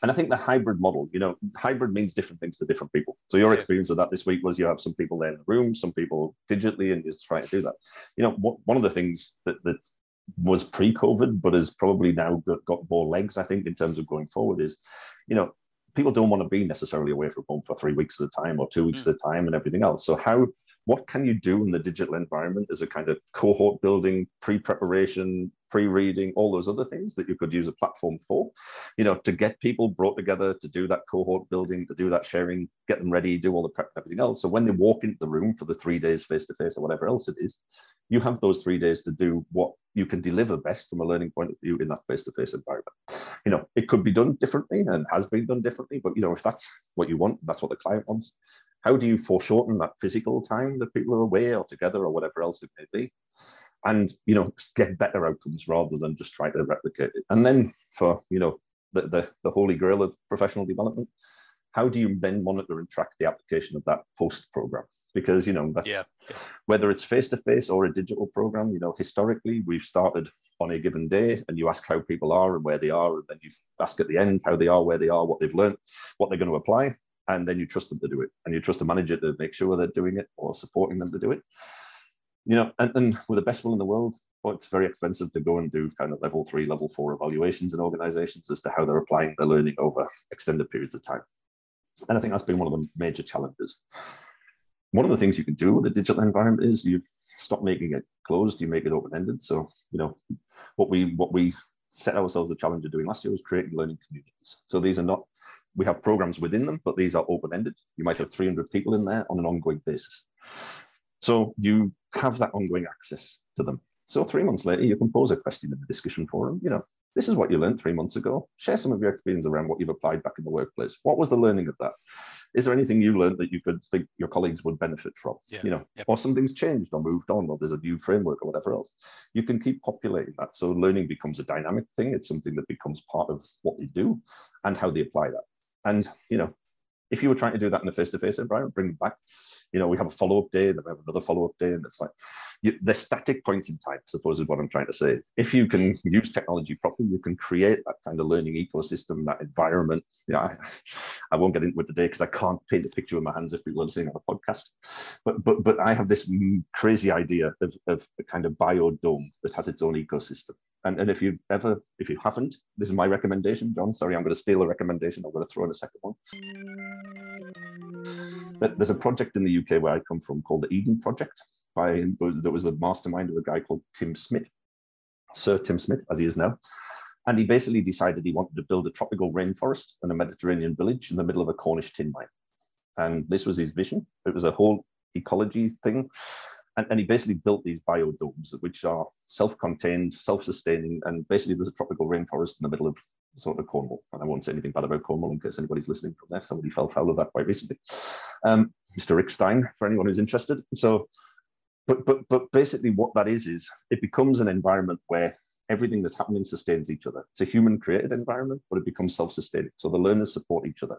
and I think the hybrid model, you know, hybrid means different things to different people. So your experience of that this week was you have some people there in the room, some people digitally, and you're trying to do that. You know, what, one of the things that that was pre-COVID, but has probably now got, got more legs, I think, in terms of going forward, is, you know, people don't want to be necessarily away from home for three weeks at a time or two weeks mm. at a time and everything else. So how what can you do in the digital environment as a kind of cohort building, pre-preparation, pre-reading, all those other things that you could use a platform for, you know, to get people brought together to do that cohort building, to do that sharing, get them ready, do all the prep and everything else. So when they walk into the room for the three days face-to-face or whatever else it is, you have those three days to do what you can deliver best from a learning point of view in that face-to-face environment. You know, it could be done differently and has been done differently, but you know, if that's what you want, that's what the client wants, how do you foreshorten that physical time that people are away or together or whatever else it may be? And you know, get better outcomes rather than just try to replicate it. And then for you know the, the, the holy grail of professional development, how do you then monitor and track the application of that post program? Because you know that's yeah. whether it's face to face or a digital program. You know, historically we've started on a given day, and you ask how people are and where they are, and then you ask at the end how they are, where they are, what they've learned, what they're going to apply and then you trust them to do it and you trust the manager to make sure they're doing it or supporting them to do it you know and, and with the best will in the world well, it's very expensive to go and do kind of level three level four evaluations in organizations as to how they're applying their learning over extended periods of time and i think that's been one of the major challenges one of the things you can do with a digital environment is you stop making it closed you make it open-ended so you know what we what we set ourselves the challenge of doing last year was creating learning communities so these are not we have programs within them, but these are open-ended. You might have 300 people in there on an ongoing basis. So you have that ongoing access to them. So three months later, you can pose a question in the discussion forum. You know, this is what you learned three months ago. Share some of your experience around what you've applied back in the workplace. What was the learning of that? Is there anything you learned that you could think your colleagues would benefit from? Yeah. You know, yep. or something's changed or moved on, or there's a new framework or whatever else. You can keep populating that. So learning becomes a dynamic thing. It's something that becomes part of what they do and how they apply that. And, you know, if you were trying to do that in a face-to-face environment, bring them back. You know, we have a follow-up day, and then we have another follow-up day, and it's like you, the static points in time. Suppose is what I'm trying to say. If you can use technology properly, you can create that kind of learning ecosystem, that environment. Yeah, I, I won't get into it today because I can't paint a picture with my hands if people are listening on a podcast. But but but I have this crazy idea of, of a kind of biodome that has its own ecosystem. And, and if you've ever, if you haven't, this is my recommendation, John. Sorry, I'm going to steal a recommendation. I'm going to throw in a second one. There's a project in the UK where I come from called the Eden Project. By there was the mastermind of a guy called Tim Smit, Sir Tim Smit, as he is now. And he basically decided he wanted to build a tropical rainforest and a Mediterranean village in the middle of a Cornish tin mine. And this was his vision. It was a whole ecology thing. And, and he basically built these biodomes, which are self-contained, self-sustaining, and basically there's a tropical rainforest in the middle of sort of Cornwall. And I won't say anything bad about Cornwall in case anybody's listening from there. Somebody fell foul of that quite recently. Um, Mr. Rick Stein, for anyone who's interested. So, but but but basically what that is is it becomes an environment where everything that's happening sustains each other. It's a human created environment, but it becomes self-sustaining. So the learners support each other.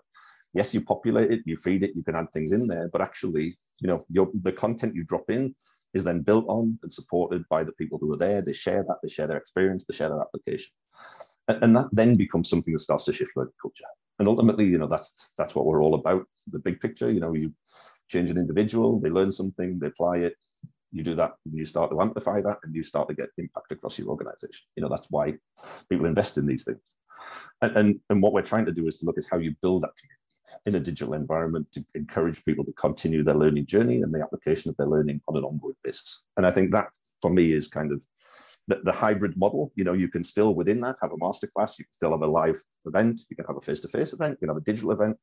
Yes, you populate it, you feed it, you can add things in there, but actually you know, your, the content you drop in is then built on and supported by the people who are there. They share that, they share their experience, they share their application. And, and that then becomes something that starts to shift learning culture. And ultimately, you know, that's that's what we're all about. The big picture, you know, you change an individual, they learn something, they apply it, you do that and you start to amplify that and you start to get impact across your organization you know that's why people invest in these things and, and, and what we're trying to do is to look at how you build that community in a digital environment to encourage people to continue their learning journey and the application of their learning on an ongoing basis. And I think that for me is kind of the, the hybrid model. You know, you can still within that have a masterclass, you can still have a live event, you can have a face-to-face event, you can have a digital event,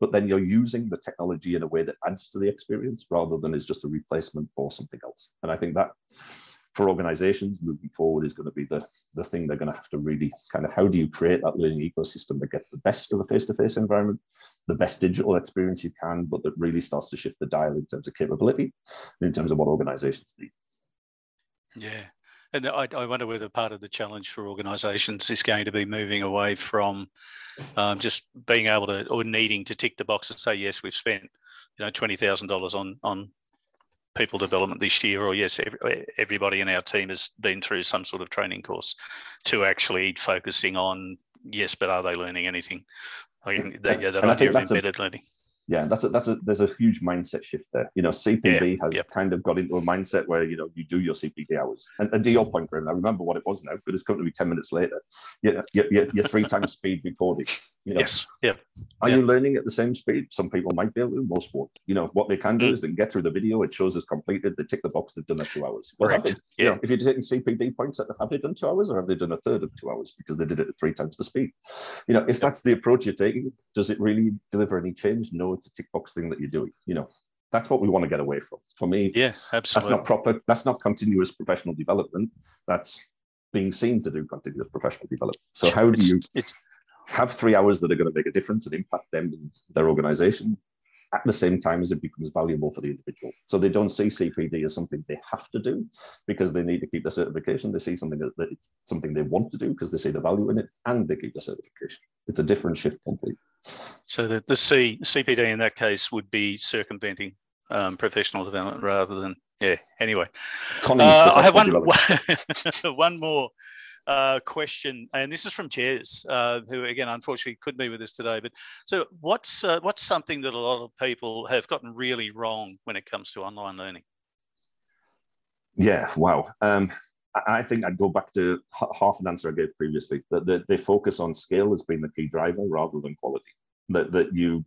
but then you're using the technology in a way that adds to the experience rather than is just a replacement for something else. And I think that for organizations moving forward is going to be the, the thing they're going to have to really kind of how do you create that learning ecosystem that gets the best of a face-to-face environment the best digital experience you can but that really starts to shift the dial in terms of capability in terms of what organizations need
yeah And I, I, wonder whether part of the challenge for organisations is going to be moving away from um, just being able to or needing to tick the box and say yes, we've spent you know twenty thousand dollars on on people development this year, or yes, every, everybody in our team has been through some sort of training course, to actually focusing on yes, but are they learning anything? I mean, that, yeah, that idea of embedded a, learning
yeah, that's a that's a there's a huge mindset shift there. You know, CPD yeah, has yep. kind of got into a mindset where you know you do your CPD hours. And, and to your point, Graham, I remember what it was now, but it's going to be ten minutes later. You know, you're, you're three times speed recording. You know,
yes. Yeah.
Are you learning at the same speed? Some people might be able to. Most won't. You know, what they can do mm. is they can get through the video. It shows it's completed. They tick the box. They've done their two hours. Well, right. They, yeah. You know, if you're taking CPD points, have they done two hours or have they done a third of two hours because they did it at three times the speed? You know, if that's the approach you're taking, does it really deliver any change? No, tick box thing that you're doing. You know, that's what we want to get away from. For me,
yeah, absolutely.
That's not proper. That's not continuous professional development. That's being seen to do continuous professional development. So how do you have three hours that are going to make a difference and impact them in their organization at the same time as it becomes valuable for the individual. So they don't see CPD as something they have to do because they need to keep the certification. They see something that, that it's something they want to do because they see the value in it and they keep the certification. It's a different shift completely.
So the, the C, CPD in that case would be circumventing um, professional development rather than yeah. Anyway, uh, I have one one more uh, question, and this is from Jez, uh, who again unfortunately couldn't be with us today. But so, what's uh, what's something that a lot of people have gotten really wrong when it comes to online learning?
Yeah, wow. Um, I think I'd go back to half an answer I gave previously. That the, the focus on scale has been the key driver rather than quality. That that you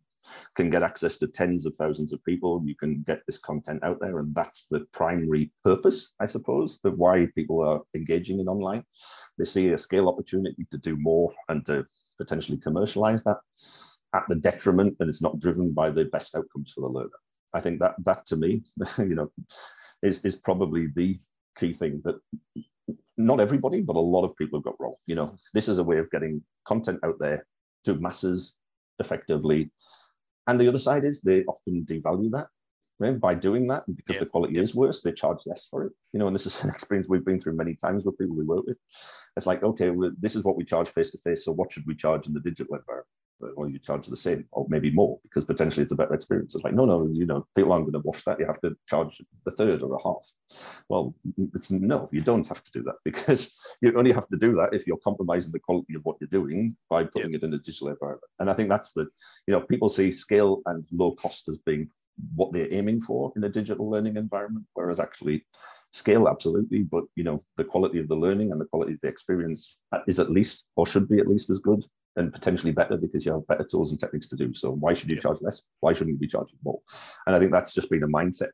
can get access to tens of thousands of people. You can get this content out there, and that's the primary purpose, I suppose, of why people are engaging in online. They see a scale opportunity to do more and to potentially commercialize that at the detriment, and it's not driven by the best outcomes for the learner. I think that that to me, you know, is is probably the key thing that not everybody, but a lot of people have got wrong. You know, this is a way of getting content out there to masses effectively. And the other side is they often devalue that right? by doing that. And because yeah. the quality is worse, they charge less for it. You know, and this is an experience we've been through many times with people we work with. It's like, okay, well, this is what we charge face to face. So what should we charge in the digital environment? Well, you charge the same or maybe more because potentially it's a better experience. It's like, no, no, you know, people aren't going to wash that. You have to charge a third or a half. Well, it's no, you don't have to do that because you only have to do that if you're compromising the quality of what you're doing by putting yeah. it in a digital environment. And I think that's the, you know, people see scale and low cost as being what they're aiming for in a digital learning environment, whereas actually scale absolutely, but you know, the quality of the learning and the quality of the experience is at least or should be at least as good and potentially better because you have better tools and techniques to do. So why should you charge less? Why shouldn't you be charging more? And I think that's just been a mindset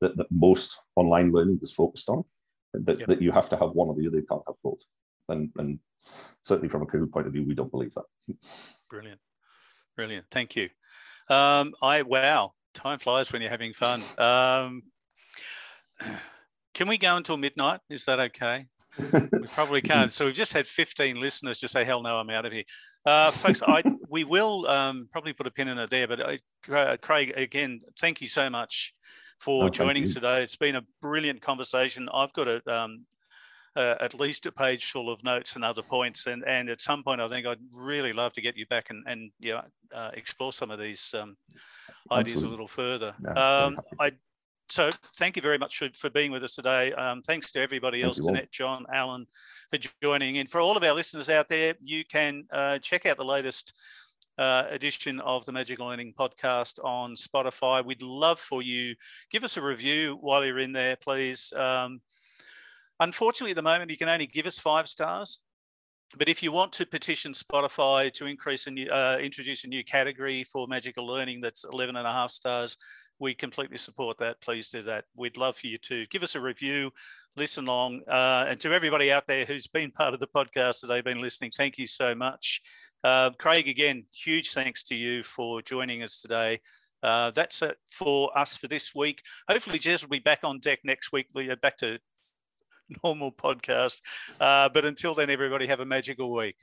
that, that most online learning is focused on. That, yep. that you have to have one or the other, you can't have both. And, and certainly from a Cahoot point of view, we don't believe that.
Brilliant. Brilliant. Thank you. Um, I wow, time flies when you're having fun. Um, can we go until midnight? Is that okay? we probably can't. So we've just had 15 listeners just say, hell no, I'm out of here. Uh, folks, I, we will um, probably put a pin in it there. But I, uh, Craig, again, thank you so much for joining us today. It's been a brilliant conversation. I've got a, um, uh, at least a page full of notes and other points. And, and at some point, I think I'd really love to get you back and, and you know, uh, explore some of these um, ideas a little further. Um, I so thank you very much for, for being with us today. Um, thanks to everybody else, Danette, John, Alan, for joining. And for all of our listeners out there, you can uh, check out the latest uh, edition of the Magic Learning podcast on Spotify. We'd love for you, give us a review while you're in there, please. Um, unfortunately, at the moment, you can only give us five stars. But if you want to petition Spotify to increase and uh, introduce a new category for magical learning that's 11 and a half stars, we completely support that. Please do that. We'd love for you to give us a review, listen along. Uh, and to everybody out there who's been part of the podcast today, been listening, thank you so much. Uh, Craig, again, huge thanks to you for joining us today. Uh, that's it for us for this week. Hopefully, Jez will be back on deck next week. We're back to normal podcast. Uh, but until then, everybody have a magical week.